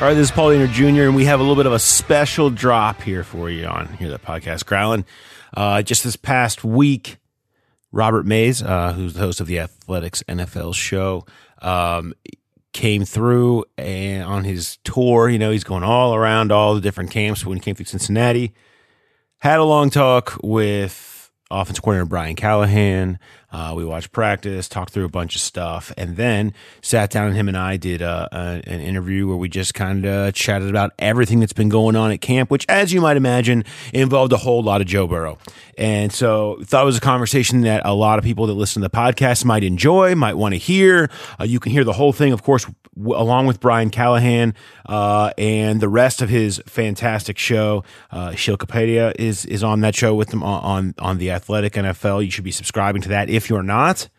All right, this is Paul Dehner Jr., and we have a little bit of a special drop here for you on here the podcast growling. Uh, just this past week, Robert Mays, uh, who's the host of the Athletics NFL show, um, came through and on his tour. You know, he's going all around all the different camps. When he came through Cincinnati, had a long talk with offensive coordinator Brian Callahan. Uh, we watched practice, talked through a bunch of stuff, and then sat down and him and I did uh, a, an interview where we just kind of chatted about everything that's been going on at camp, which, as you might imagine, involved a whole lot of Joe Burrow. And so, thought it was a conversation that a lot of people that listen to the podcast might enjoy, might want to hear. Uh, you can hear the whole thing, of course, w- along with Brian Callahan uh, and the rest of his fantastic show. Uh, Sheil Kapadia is is on that show with them on, on on the Athletic NFL. You should be subscribing to that if you're not.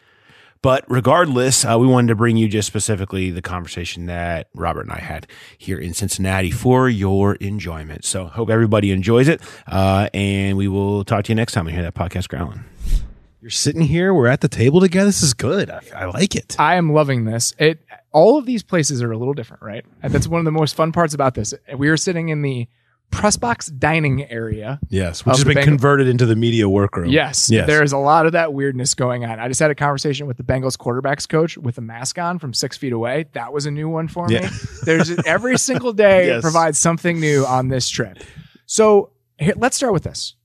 But regardless, uh, we wanted to bring you just specifically the conversation that Robert and I had here in Cincinnati for your enjoyment. So hope everybody enjoys it, uh, and we will talk to you next time we hear that podcast growling. You're sitting here. We're at the table together. This is good. I, I like it. I am loving this. It all of these places are a little different, right? That's one of the most fun parts about this. We are sitting in the press box dining area. Yes, which has been converted into the media workroom. Yes, Yes. there is a lot of that weirdness going on. I just had a conversation with the Bengals quarterbacks coach with a mask on from six feet away. That was a new one for me. There's every single day Yes. provides something new on this trip. So here, let's start with this.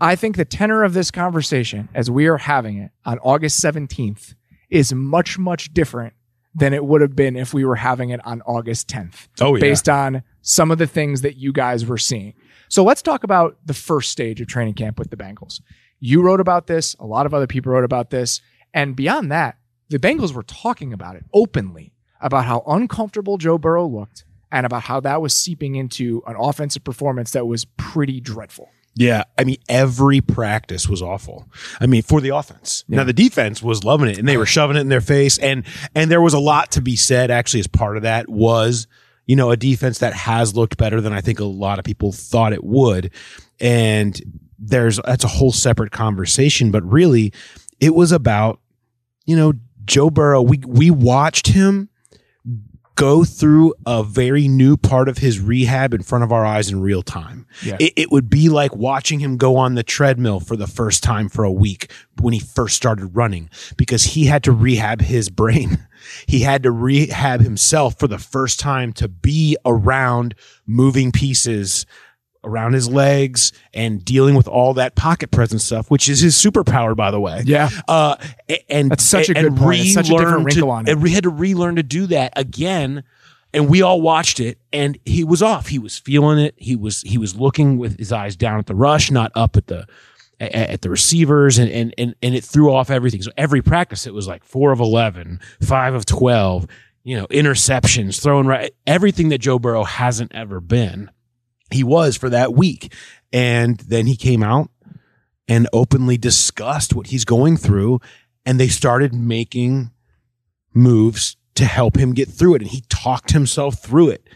I think the tenor of this conversation, as we are having it on August 17th, is much, much different than it would have been if we were having it on August 10th Oh yeah. based on some of the things that you guys were seeing. So let's talk about the first stage of training camp with the Bengals. You wrote about this, a lot of other people wrote about this, and beyond that, the Bengals were talking about it openly about how uncomfortable Joe Burrow looked and about how that was seeping into an offensive performance that was pretty dreadful. Yeah, I mean every practice was awful. I mean for the offense. Now the defense was loving it and they were shoving it in their face and and there was a lot to be said actually as part of that was you know a defense that has looked better than I think a lot of people thought it would and there's that's a whole separate conversation but really it was about you know Joe Burrow we we watched him go through a very new part of his rehab in front of our eyes in real time. Yeah. It, it would be like watching him go on the treadmill for the first time for a week when he first started running because he had to rehab his brain. He had to rehab himself for the first time to be around moving pieces around his legs and dealing with all that pocket presence stuff, which is his superpower, by the way. Yeah. Uh, and That's such a good point. It's such a different wrinkle to, on it. And we had to relearn to do that again. And we all watched it, and he was off. He was feeling it. He was he was looking with his eyes down at the rush, not up at the a- at the receivers, and and and and it threw off everything. So every practice, it was like four of 11, five of twelve. You know, interceptions, throwing right, everything that Joe Burrow hasn't ever been He was for that week. And then he came out and openly discussed what he's going through. And they started making moves to help him get through it. And he talked himself through it.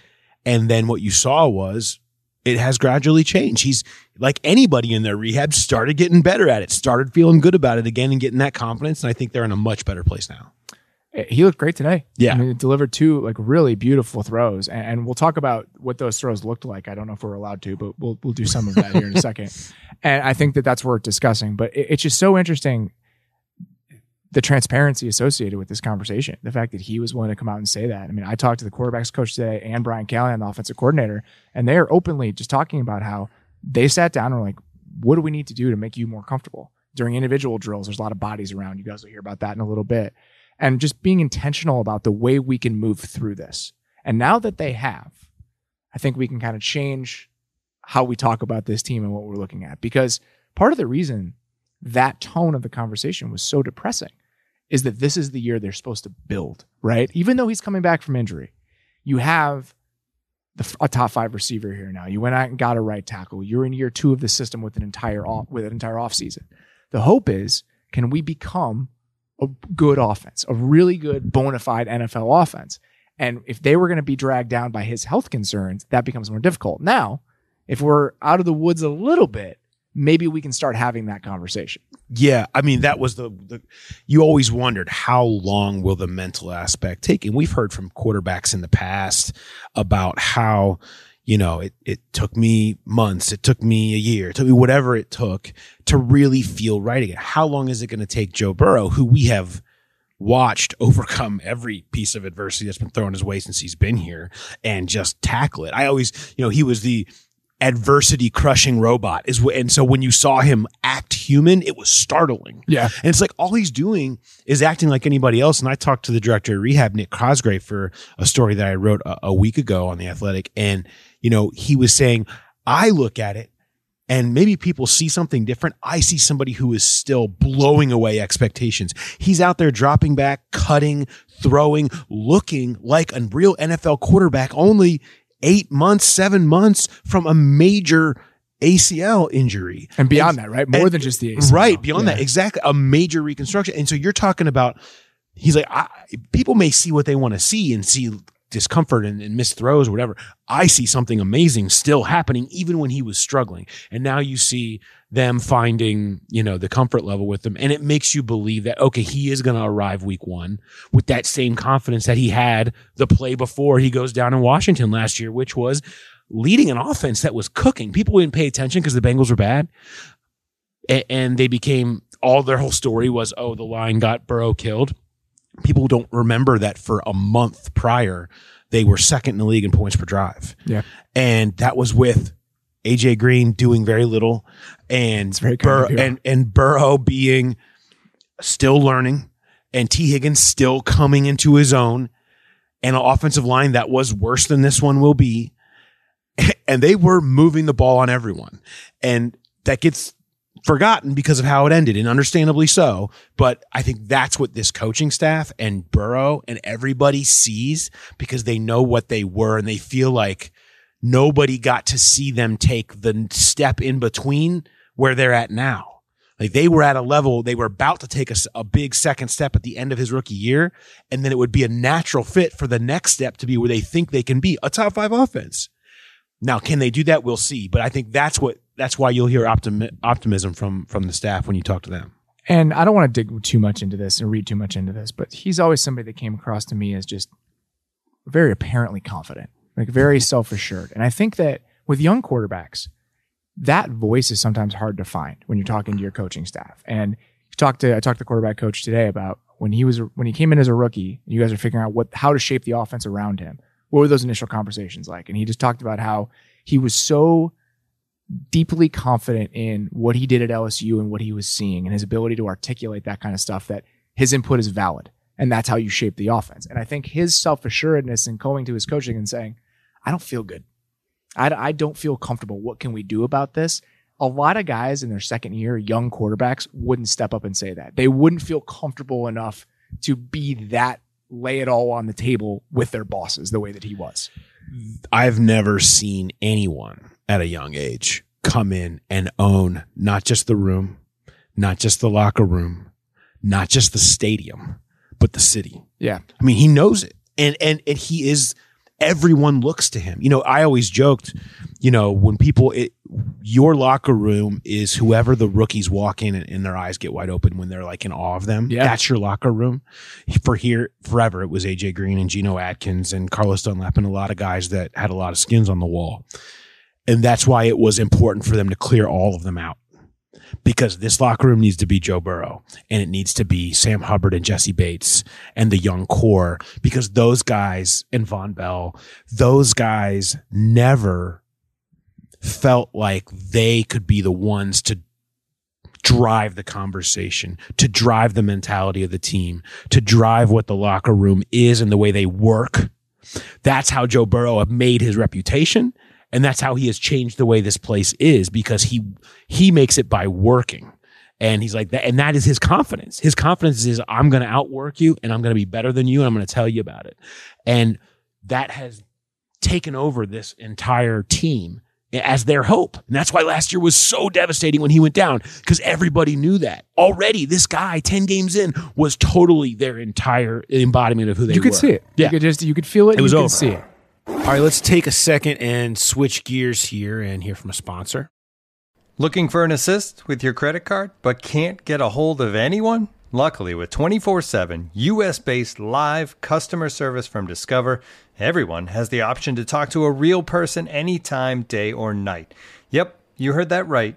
And then what you saw was it has gradually changed. He's like anybody in their rehab started getting better at it, started feeling good about it again and getting that confidence. And I think they're in a much better place now. Eh, he looked great today. Yeah. I mean, he delivered two like really beautiful throws, and, and we'll talk about what those throws looked like. I don't know if we're allowed to, but we'll we'll do some of that here in a second. And I think that that's worth discussing. But it, it's just so interesting the transparency associated with this conversation. The fact that he was willing to come out and say that. I mean, I talked to the quarterbacks coach today and Brian Callahan, the offensive coordinator, and they are openly just talking about how they sat down and were like, "What do we need to do to make you more comfortable?" During individual drills, there's a lot of bodies around. You guys will hear about that in a little bit and just being intentional about the way we can move through this. And now that they have, I think we can kind of change how we talk about this team and what we're looking at. Because part of the reason that tone of the conversation was so depressing is that this is the year they're supposed to build, right? Even though he's coming back from injury, you have the, a top five receiver here now. You went out and got a right tackle. You're in year two of the system with an entire off, with an entire offseason. The hope is, can we become a good offense, a really good bona fide NFL offense. And if they were going to be dragged down by his health concerns, that becomes more difficult. Now, if we're out of the woods a little bit, maybe we can start having that conversation. Yeah, I mean that was the, the you always wondered how long will the mental aspect take, and we've heard from quarterbacks in the past about how you know it it took me months, it took me a year, it took me whatever it took to really feel right again. How long is it going to take Joe Burrow, who we have watched overcome every piece of adversity that's been thrown his way since he's been here and just tackle it? I always, you know, he was the adversity crushing robot is wh- and so when you saw him act human it was startling Yeah. and it's like all he's doing is acting like anybody else and i talked to the director of rehab nick cosgray for a story that i wrote a, a week ago on the athletic and you know he was saying i look at it and maybe people see something different. I see somebody who is still blowing away expectations. He's out there dropping back, cutting, throwing, looking like a real NFL quarterback only eight months, seven months from a major ACL injury. And beyond that, right? More and- than just the ACL. Right. Beyond Yeah. that, exactly. A major reconstruction. And so you're talking about, he's like, I, people may see what they want to see and see discomfort and, and missed throws or whatever. I see something amazing still happening even when he was struggling. And now you see them finding, you know, the comfort level with them. And it makes you believe that, okay, he is going to arrive week one with that same confidence that he had the play before he goes down in Washington last year, which was leading an offense that was cooking. People didn't pay attention because the Bengals were bad and they became all their whole story was oh the line got Burrow killed. People don't remember that for a month prior they were second in the league in points per drive, Yeah. and that was with AJ Green doing very little and very Bur- and and Burrow being still learning and Tee Higgins still coming into his own and an offensive line that was worse than this one will be. And they were moving the ball on everyone. And that gets forgotten because of how it ended and understandably so but i think that's what this coaching staff and burrow and everybody sees because they know what they were and they feel like nobody got to see them take the step in between where they're at now like they were at a level they were about to take a big second step at the end of his rookie year and then it would be a natural fit for the next step to be where they think they can be a top five offense now, can they do that? We'll see. But I think that's what that's why you'll hear optimi- optimism from from the staff when you talk to them. And I don't want to dig too much into this and read too much into this, but he's always somebody that came across to me as just very apparently confident, like very self assured. And I think that with young quarterbacks, that voice is sometimes hard to find when you're talking to your coaching staff. And you talked to I talked to the quarterback coach today about when he was when he came in as a rookie, and you guys are figuring out what how to shape the offense around him. What were those initial conversations like? And he just talked about how he was so deeply confident in what he did at LSU and what he was seeing and his ability to articulate that kind of stuff that his input is valid. And that's how you shape the offense. And I think his self assuredness in going to his coaching and saying, I don't feel good. I, I don't feel comfortable. What can we do about this? A lot of guys in their second year, young quarterbacks, wouldn't step up and say that. They wouldn't feel comfortable enough to be that lay it all on the table with their bosses the way that he was. I've never seen anyone, at a young age come in and own not just the room, not just the locker room, not just the stadium, but the city. Yeah. I mean, he knows it. And and and he is everyone looks to him. You know, I always joked, you know, when people it, your locker room is whoever the rookies walk in and, and their eyes get wide open when they're like in awe of them. Yeah. That's your locker room. For here forever it was AJ Green and Geno Atkins and Carlos Dunlap and a lot of guys that had a lot of skins on the wall. And that's why it was important for them to clear all of them out because this locker room needs to be Joe Burrow and it needs to be Sam Hubbard and Jessie Bates and the young core because those guys and Vonn Bell, those guys never felt like they could be the ones to drive the conversation, to drive the mentality of the team, to drive what the locker room is and the way they work. That's how Joe Burrow made his reputation. And that's how he has changed the way this place is because he he makes it by working. And he's like that, and that is his confidence. His confidence is I'm gonna outwork you and I'm gonna be better than you, and I'm gonna tell you about it. And that has taken over this entire team as their hope. And that's why last year was so devastating when he went down because everybody knew that. Already, this guy, 10 games in, was totally their entire embodiment of who they were. you could were. see it. Yeah. You could just you could feel it. It was you over. could see it. All right, let's take a second and switch gears here and hear from a sponsor. Looking for an assist with your credit card but can't get a hold of anyone? Luckily, with 24 7 US based live customer service from Discover, everyone has the option to talk to a real person anytime, day or night. Yep, you heard that right.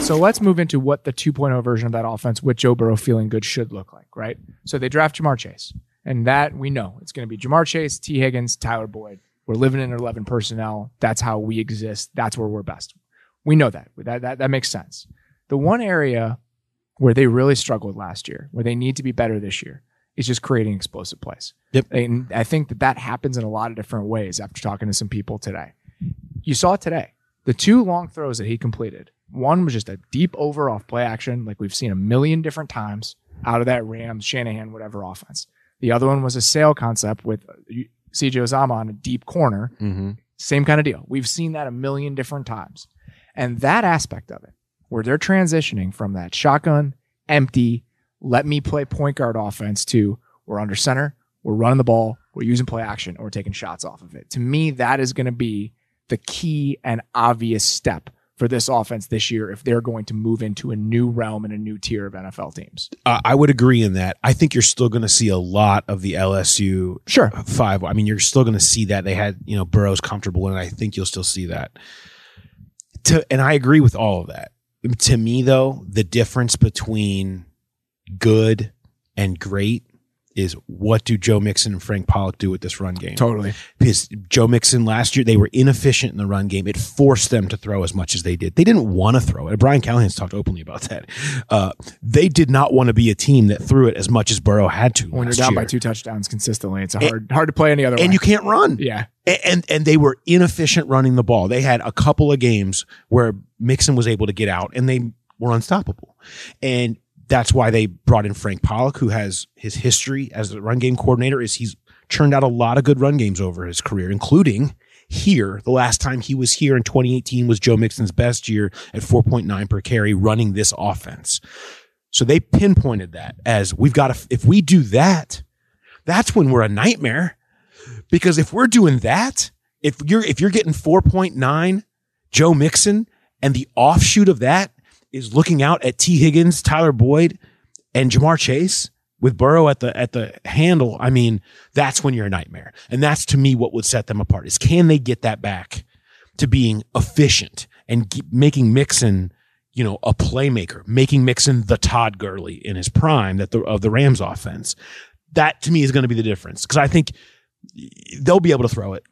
So let's move into what the 2.0 version of that offense with Joe Burrow feeling good should look like, right? So they draft Ja'Marr Chase, and that we know it's going to be Ja'Marr Chase, Tee Higgins, Tyler Boyd. We're living in 11 personnel. That's how we exist. That's where we're best. We know that. That, that, that makes sense. The one area where they really struggled last year, where they need to be better this year, is just creating explosive plays. Yep. And I think that that happens in a lot of different ways after talking to some people today. You saw it today. The two long throws that he completed, one was just a deep over off play action, like we've seen a million different times out of that Rams, Shanahan, whatever offense. The other one was a sail concept with uh, CJ Uzomah on a deep corner. Same kind of deal. We've seen that a million different times. And that aspect of it, where they're transitioning from that shotgun, empty, let me play point guard offense to we're under center, we're running the ball, we're using play action, or we're taking shots off of it. To me, that is going to be the key and obvious step for this offense this year if they're going to move into a new realm and a new tier of NFL teams. Uh, I would agree in that. I think you're still going to see a lot of the LSU Sure. five. I mean, you're still going to see that they had you know Burrow's comfortable, and I think you'll still see that. To and I agree with all of that. To me, though, the difference between good and great is what do Joe Mixon and Frank Pollack do with this run game? Totally. because Joe Mixon last year they were inefficient in the run game. It forced them to throw as much as they did. They didn't want to throw it. Brian Callahan's talked openly about that. Uh, they did not want to be a team that threw it as much as Burrow had to. When you're down year. by two touchdowns consistently, it's a hard hard to play any other way. and you can't run. yeah. And and they were inefficient running the ball. They had a couple of games where Mixon was able to get out, and they were unstoppable. And that's why they brought in Frank Pollack, who has his history as the run game coordinator. Is he's churned out a lot of good run games over his career, including here. The last time he was here in 2018 was Joe Mixon's best year at 4.9 per carry running this offense. So they pinpointed that as we've got to, if we do that, that's when we're a nightmare. Because if we're doing that, if you're if you're getting 4.9 Joe Mixon and the offshoot of that is looking out at Tee Higgins, Tyler Boyd, and Ja'Marr Chase, with Burrow at the at the handle, I mean, that's when you're a nightmare. And that's to me what would set them apart is can they get that back to being efficient and making Mixon, you know, a playmaker, making Mixon the Todd Gurley in his prime that the of the Rams offense. That to me is going to be the difference because I think they'll be able to throw it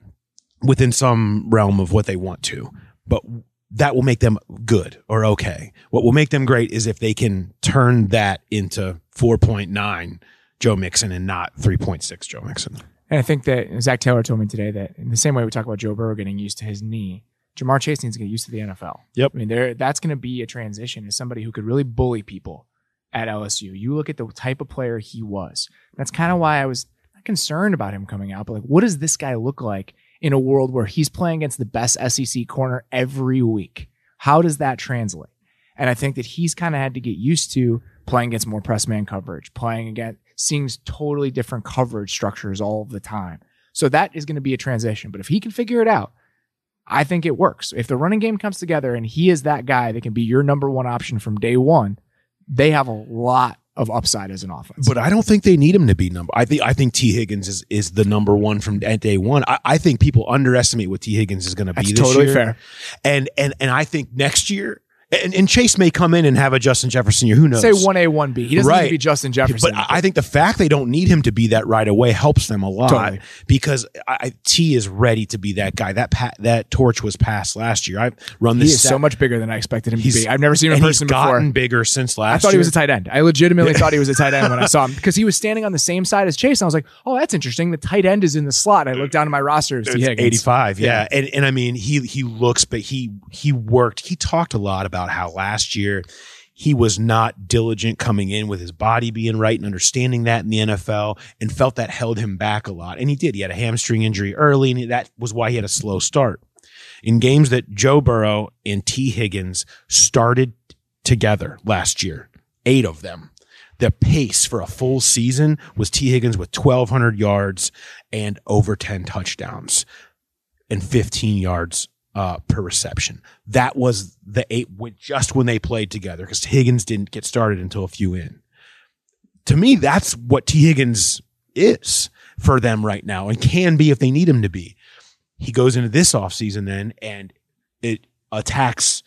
within some realm of what they want to, but that will make them good or okay. What will make them great is if they can turn that into 4.9 Joe Mixon and not 3.6 Joe Mixon. And I think that Zac Taylor told me today that in the same way we talk about Joe Burrow getting used to his knee, Ja'Marr Chase needs to get used to the NFL. Yep. I mean, there that's going to be a transition as somebody who could really bully people at LSU. You look at the type of player he was. That's kind of why I was concerned about him coming out, but like, what does this guy look like in a world where he's playing against the best SEC corner every week? How does that translate? And I think that he's kind of had to get used to playing against more press man coverage, playing against seeing totally different coverage structures all the time. So that is going to be a transition. But if he can figure it out, I think it works. If the running game comes together and he is that guy that can be your number one option from day one, they have a lot of upside as an offense. But I don't think they need him to be number. I think I think Tee Higgins is is the number one from day one. I, I think people underestimate what Tee Higgins is going to be That's totally year. fair. And and and I think next year, and, and Chase may come in and have a Justin Jefferson year. Who knows? Say one A, one B. He doesn't need to be Justin Jefferson. But I think the fact they don't need him to be that right away helps them a lot Totally. because I, T is ready to be that guy. That pa- that torch was passed last year. I've run he this. is stat- so much bigger than I expected him to be. I've never seen him in person he's gotten before. bigger since last. I thought he was a tight end. I legitimately thought he was a tight end when I saw him because he was standing on the same side as Chase. And I was like, oh, that's interesting. The tight end is in the slot. I looked down at my roster. It's T. It's Higgins. 85 yeah. and and i mean he he looks but he he worked he talked a lot about how last year he was not diligent coming in with his body being right and understanding that in the NFL and felt that held him back a lot. And he did. He had a hamstring injury early and that was why he had a slow start. In games that Joe Burrow and Tee Higgins started together last year 8 of them the pace for a full season was Tee Higgins with 1200 yards and over 10 touchdowns and 15 yards uh, per reception. That was the eight just when they played together because Higgins didn't get started until a few in. To me, that's what Tee Higgins is for them right now and can be if they need him to be. He goes into this offseason then and it attacks.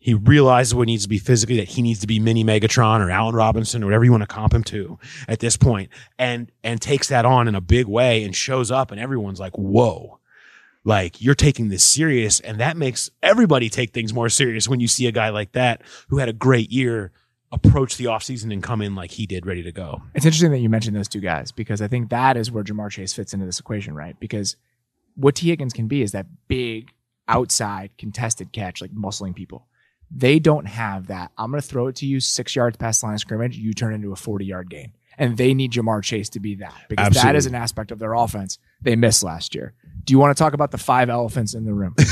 He realizes what needs to be physically, that he needs to be mini Megatron or Allen Robinson or whatever you want to comp him to at this point, and and takes that on in a big way and shows up, and everyone's like, "Whoa!" Like you're taking this serious and that makes everybody take things more serious when you see a guy like that who had a great year approach the offseason and come in like he did ready to go It's interesting that you mentioned those two guys because I think that is where Ja'Marr Chase fits into this equation, right? Because what Tee Higgins can be is that big outside contested catch, like muscling people. They don't have that. I'm going to throw it to you six yards past the line of scrimmage. You turn into a 40 yard gain. And they need Ja'Marr Chase to be that because that Absolutely. is an aspect of their offense they missed last year. Do you want to talk about the five elephants in the room?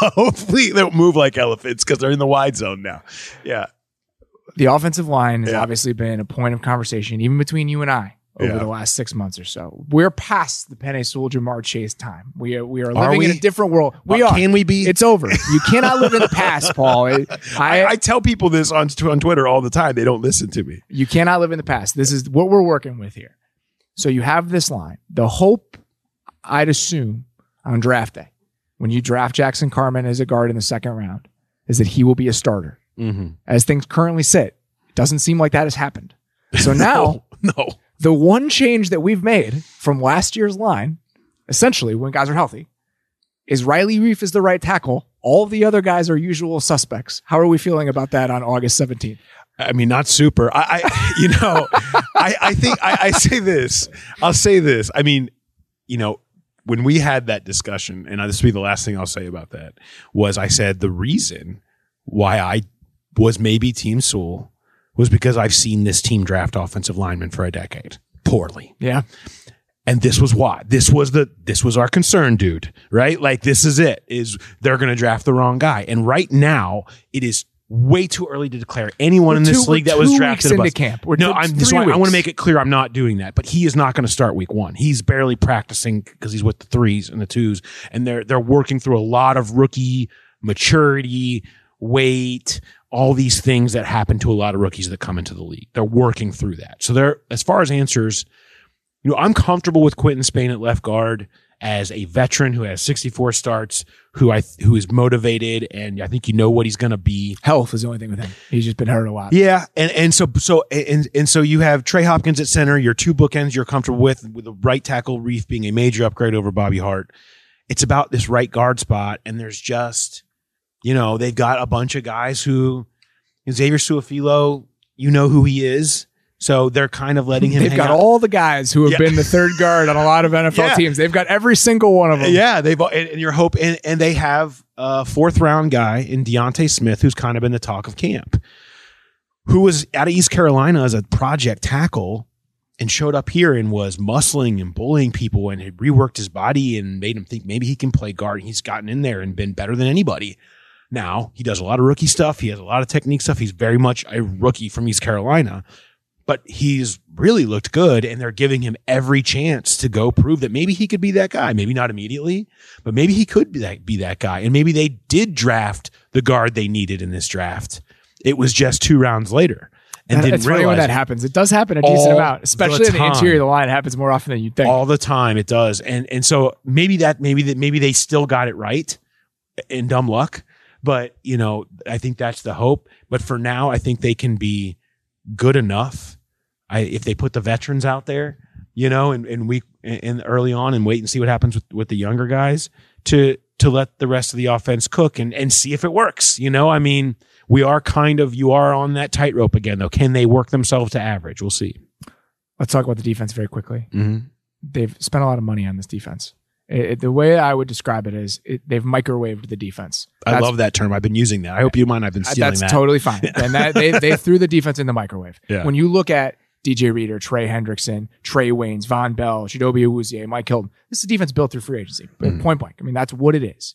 hopefully they don't move like elephants because they're in the wide zone now yeah the offensive line has Yeah. obviously been a point of conversation, even between you and I, over Yeah. the last six months or so. We're past the Penei Sewell Ja'Marr Chase time. We are we are living in we? a different world. We Uh, are. can we be? It's over. You cannot live in the past, Paul. It- I, I, I tell people this on, on twitter all the time they don't listen to me you cannot live in the past. This is what we're working with here. So you have this line. The hope, I'd assume, on draft day, when you draft Jackson Carman as a guard in the second round, is that he will be a starter. mm-hmm. As things currently sit, it doesn't seem like that has happened. So now no the one change that we've made from last year's line, essentially when guys are healthy, is Riley Reiff is the right tackle. All the other guys are usual suspects. How are we feeling about that on August 17th? I mean, not super. I, I you know, I, I think I, I say this. I'll say this. I mean, you know, when we had that discussion, and this will be the last thing I'll say about that, was I said the reason why I was maybe Team Sewell was because I've seen this team draft offensive linemen for a decade poorly. Yeah. And this was why. This was the this was our concern, dude. Right? Like this is it. Is they're gonna draft the wrong guy. And right now, it is way too early to declare anyone We're in this two- league that was drafted. into above- camp. We're no, I'm three why I want to make it clear I'm not doing that. But he is not going to start week one. He's barely practicing because he's with the threes and the twos, and they're they're working through a lot of rookie maturity, weight, all these things that happen to a lot of rookies that come into the league. They're working through that. So they're as far as answers, you know, I'm comfortable with Quinton Spain at left guard as a veteran who has 64 starts, who I who is motivated, and I think you know what he's going to be. Health is the only thing with him. He's just been hurt a lot. Yeah, and and so so and and so you have Trey Hopkins at center. Your two bookends you're comfortable with, with the right tackle Reiff being a major upgrade over Bobby Hart. It's about this right guard spot, and there's just, you know, they've got a bunch of guys who Xavier Su'a-Filo, you know who he is. So they're kind of letting him. They've got out. all the guys who have Yeah. been the third guard on a lot of NFL Yeah. teams. They've got every single one of them. Yeah, they've and, and your hope and, and they have a fourth round guy in D'Ante Smith, who's kind of been the talk of camp, who was out of East Carolina as a project tackle and showed up here and was muscling and bullying people and had reworked his body and made him think maybe he can play guard. He's gotten in there and been better than anybody. Now he does a lot of rookie stuff. He has a lot of technique stuff. He's very much a rookie from East Carolina, but he's really looked good and they're giving him every chance to go prove that maybe he could be that guy. Maybe not immediately, but maybe he could be that, be that guy. And maybe they did draft the guard they needed in this draft. It was just two rounds later. And That- it's funny when that it. happens. It does happen a decent All amount, especially the in the interior of the line. It happens more often than you think. all the time. It does, and and so maybe that maybe that maybe they still got it right in dumb luck, but you know I think that's the hope. But for now, I think they can be good enough. I if they put the veterans out there, you know, and and we and early on and wait and see what happens with with the younger guys to to let the rest of the offense cook and and see if it works. You know, I mean. We are kind of you are on that tightrope again though. Can they work themselves to average? We'll see. Let's talk about the defense very quickly. Mm-hmm. They've spent a lot of money on this defense. It- the way I would describe it is it, they've microwaved the defense. I love that term. I've been using that. I hope you mind. I've been Uh, stealing That's that. totally fine. and that, they, they threw the defense in the microwave. Yeah. When you look at DJ Reader, Trey Hendrickson, Trae Waynes, Vonn Bell, Chidobe Awuzie, Mike Hilton, this is a defense built through free agency. Mhm. Point blank. I mean, that's what it is.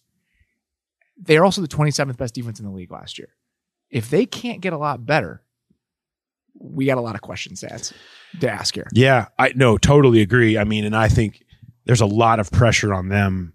They are also the 27th best defense in the league last year. If they can't get a lot better, we got a lot of questions to ask, to ask here. Yeah, I no, totally agree. I mean, and I think there's a lot of pressure on them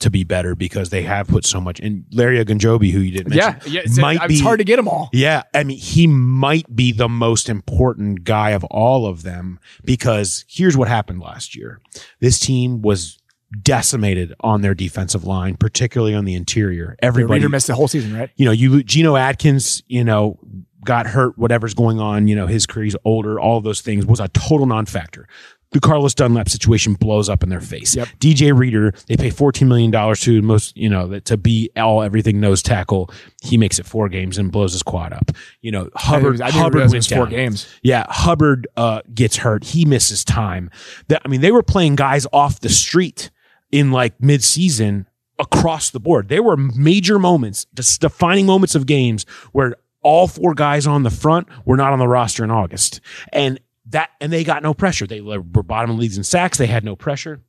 to be better because they have put so much. And Larry Ogunjobi, who you didn't mention, Yeah, yeah it's, might it's be hard to get them all. Yeah, I mean, he might be the most important guy of all of them because here's what happened last year. This team was decimated on their defensive line, particularly on the interior. Everybody Reader missed the whole season, right? you know, you Geno Atkins, you know, got hurt, whatever's going on, you know, his career, he's older, all those things was a total non-factor. The Carlos Dunlap situation blows up in their face. Yep. DJ Reader, they pay $14 million to most, you know, to be all everything nose tackle. He makes it four games and blows his quad up. You know, Hubbard, I didn't Hubbard realize it went was four down. games. Yeah, Hubbard uh, gets hurt. He misses time. That I mean, they were playing guys off the street in like mid-season across the board. There were major moments, just defining moments of games where all four guys on the front were not on the roster in August, and that and they got no pressure. They were bottom of leagues in sacks. They had no pressure,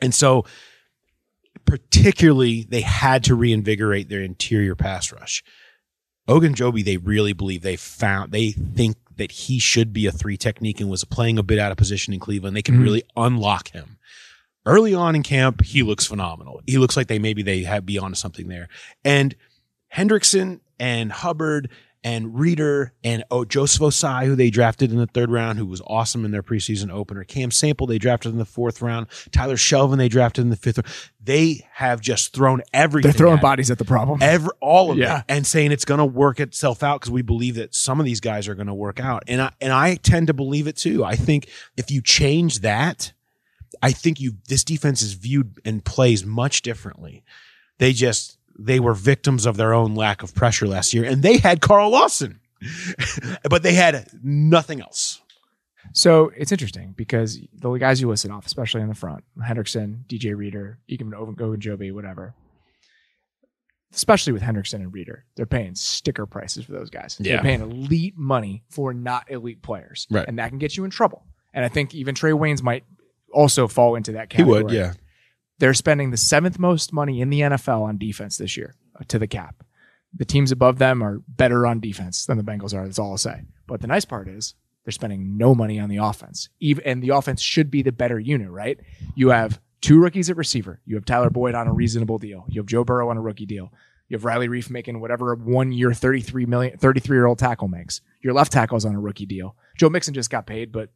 and so particularly they had to reinvigorate their interior pass rush. Ogunjobi, they really believe they found, they think that he should be a three technique and was playing a bit out of position in Cleveland. They can Mhm. really unlock him. Early on in camp, he looks phenomenal. He looks like they maybe they have be onto something there. And Hendrickson and Hubbard and Reader and oh, Joseph Ossai, who they drafted in the third round, who was awesome in their preseason opener. Cam Sample, they drafted in the fourth round. Tyler Shelvin, they drafted in the fifth round. They have just thrown everything. They're throwing at it bodies at the problem. every all of Yeah. it and saying it's going to work itself out because we believe that some of these guys are going to work out and I and I tend to believe it too. I think if you change that, I think you this defense is viewed and plays much differently. They just they were victims of their own lack of pressure last year and they had Carl Lawson. but they had nothing else. So it's interesting because the guys you listed off, especially in the front, Hendrickson, DJ Reader, you can go and Joby, whatever. Especially with Hendrickson and Reader, they're paying sticker prices for those guys. Yeah. They're paying elite money for not elite players, Right. And that can get you in trouble. And I think even Trae Waynes might also fall into that category. They're spending the seventh most money in the NFL on defense this year uh, to the cap. The teams above them are better on defense than the Bengals are. That's all I'll say. But the nice part is they're spending no money on the offense. Even and the offense should be the better unit, right? You have two rookies at receiver. You have Tyler Boyd on a reasonable deal. You have Joe Burrow on a rookie deal. You have Riley Reiff making whatever a one year, 33 million, 33 year old tackle makes. Your left tackle's on a rookie deal. Joe Mixon just got paid, but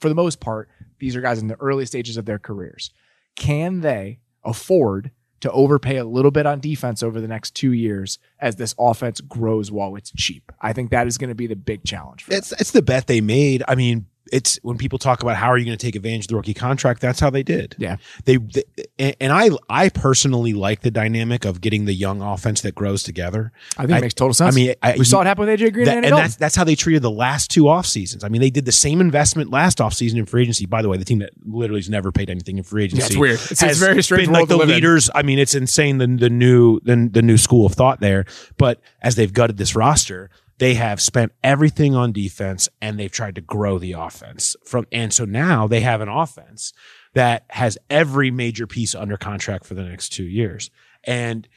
for the most part, these are guys in the early stages of their careers. Can they afford to overpay a little bit on defense over the next two years as this offense grows while it's cheap? I think that is going to be the big challenge. For them. It's it's the bet they made. I mean, it's when people talk about how are you going to take advantage of the rookie contract. That's how they did. Yeah. They, they and I I personally like the dynamic of getting the young offense that grows together. I think it makes total sense. I mean, I, we saw it happen with AJ Green that- and, and that's that's how they treated the last two off seasons. I mean, they did the same investment last off season in free agency. By the way, the team that literally has never paid anything in free agency. Yeah, it's weird. It's- it's very strange been like the live in. leaders. I mean, it's insane the the new the, the new school of thought there. But as they've gutted this roster, they have spent everything on defense and they've tried to grow the offense from. And so now they have an offense that has every major piece under contract for the next two years. And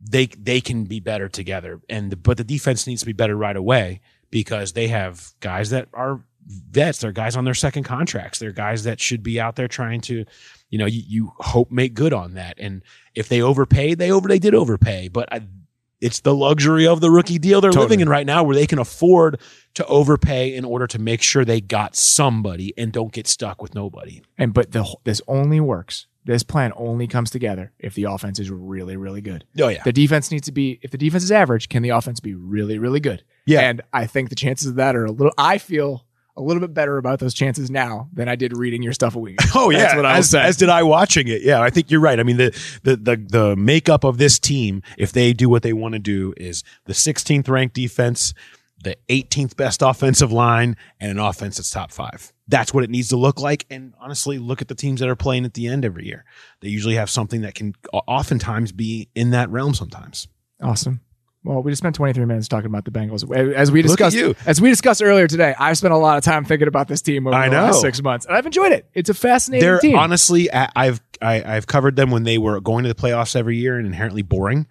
they they can be better together. And the, but the defense needs to be better right away because they have guys that are vets. They're guys on their second contracts. They're guys that should be out there trying to, you know, you, you hope make good on that. And if they overpaid, they over they did overpay. But I, it's the luxury of the rookie deal they're Totally. living in right now, where they can afford to overpay in order to make sure they got somebody and don't get stuck with nobody. And but the this only works. This plan only comes together if the offense is really, really good. Oh yeah, The defense needs to be. If the defense is average, can the offense be really, really good? Yeah. And I think the chances of that are a little. I feel a little bit better about those chances now than I did reading your stuff a week. ago. Oh yeah, That's what I as, as did I watching it. Yeah, I think you're right. I mean the the the the makeup of this team, if they do what they want to do, is the 16th ranked defense, the 18th best offensive line, and an offense that's top five. That's what it needs to look like. And honestly, look at the teams that are playing at the end every year. They usually have something that can oftentimes be in that realm. Sometimes. Awesome. Well, we just spent 23 minutes talking about the Bengals. As we discussed, you. as we discussed earlier today, I've spent a lot of time thinking about this team over I the last know. six months, and I've enjoyed it. It's a fascinating They're team. honestly, I- I've I, I've covered them when they were going to the playoffs every year and inherently boring.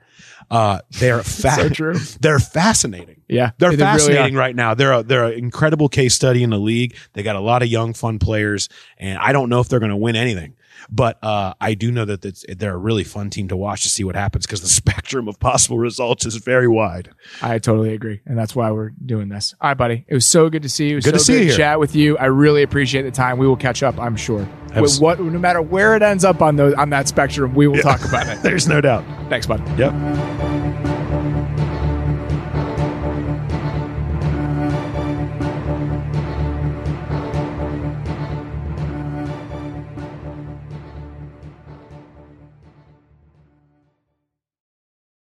Uh, they're fa- So true. They're fascinating. yeah, They're really fascinating are. right now. They're a, they're an incredible case study in the league. They got a lot of young, fun players, and I don't know if they're going to win anything, but uh, I do know that it's, they're a really fun team to watch to see what happens because the spectrum of possible results is very wide. I totally agree, and that's why we're doing this. All right, buddy. It was so good to see you. It was Good to see good you here. chat with you. I really appreciate the time. We will catch up. I'm sure. With what, no matter where it ends up on those on that spectrum, we will talk about it. There's no doubt. Thanks, bud. Yep.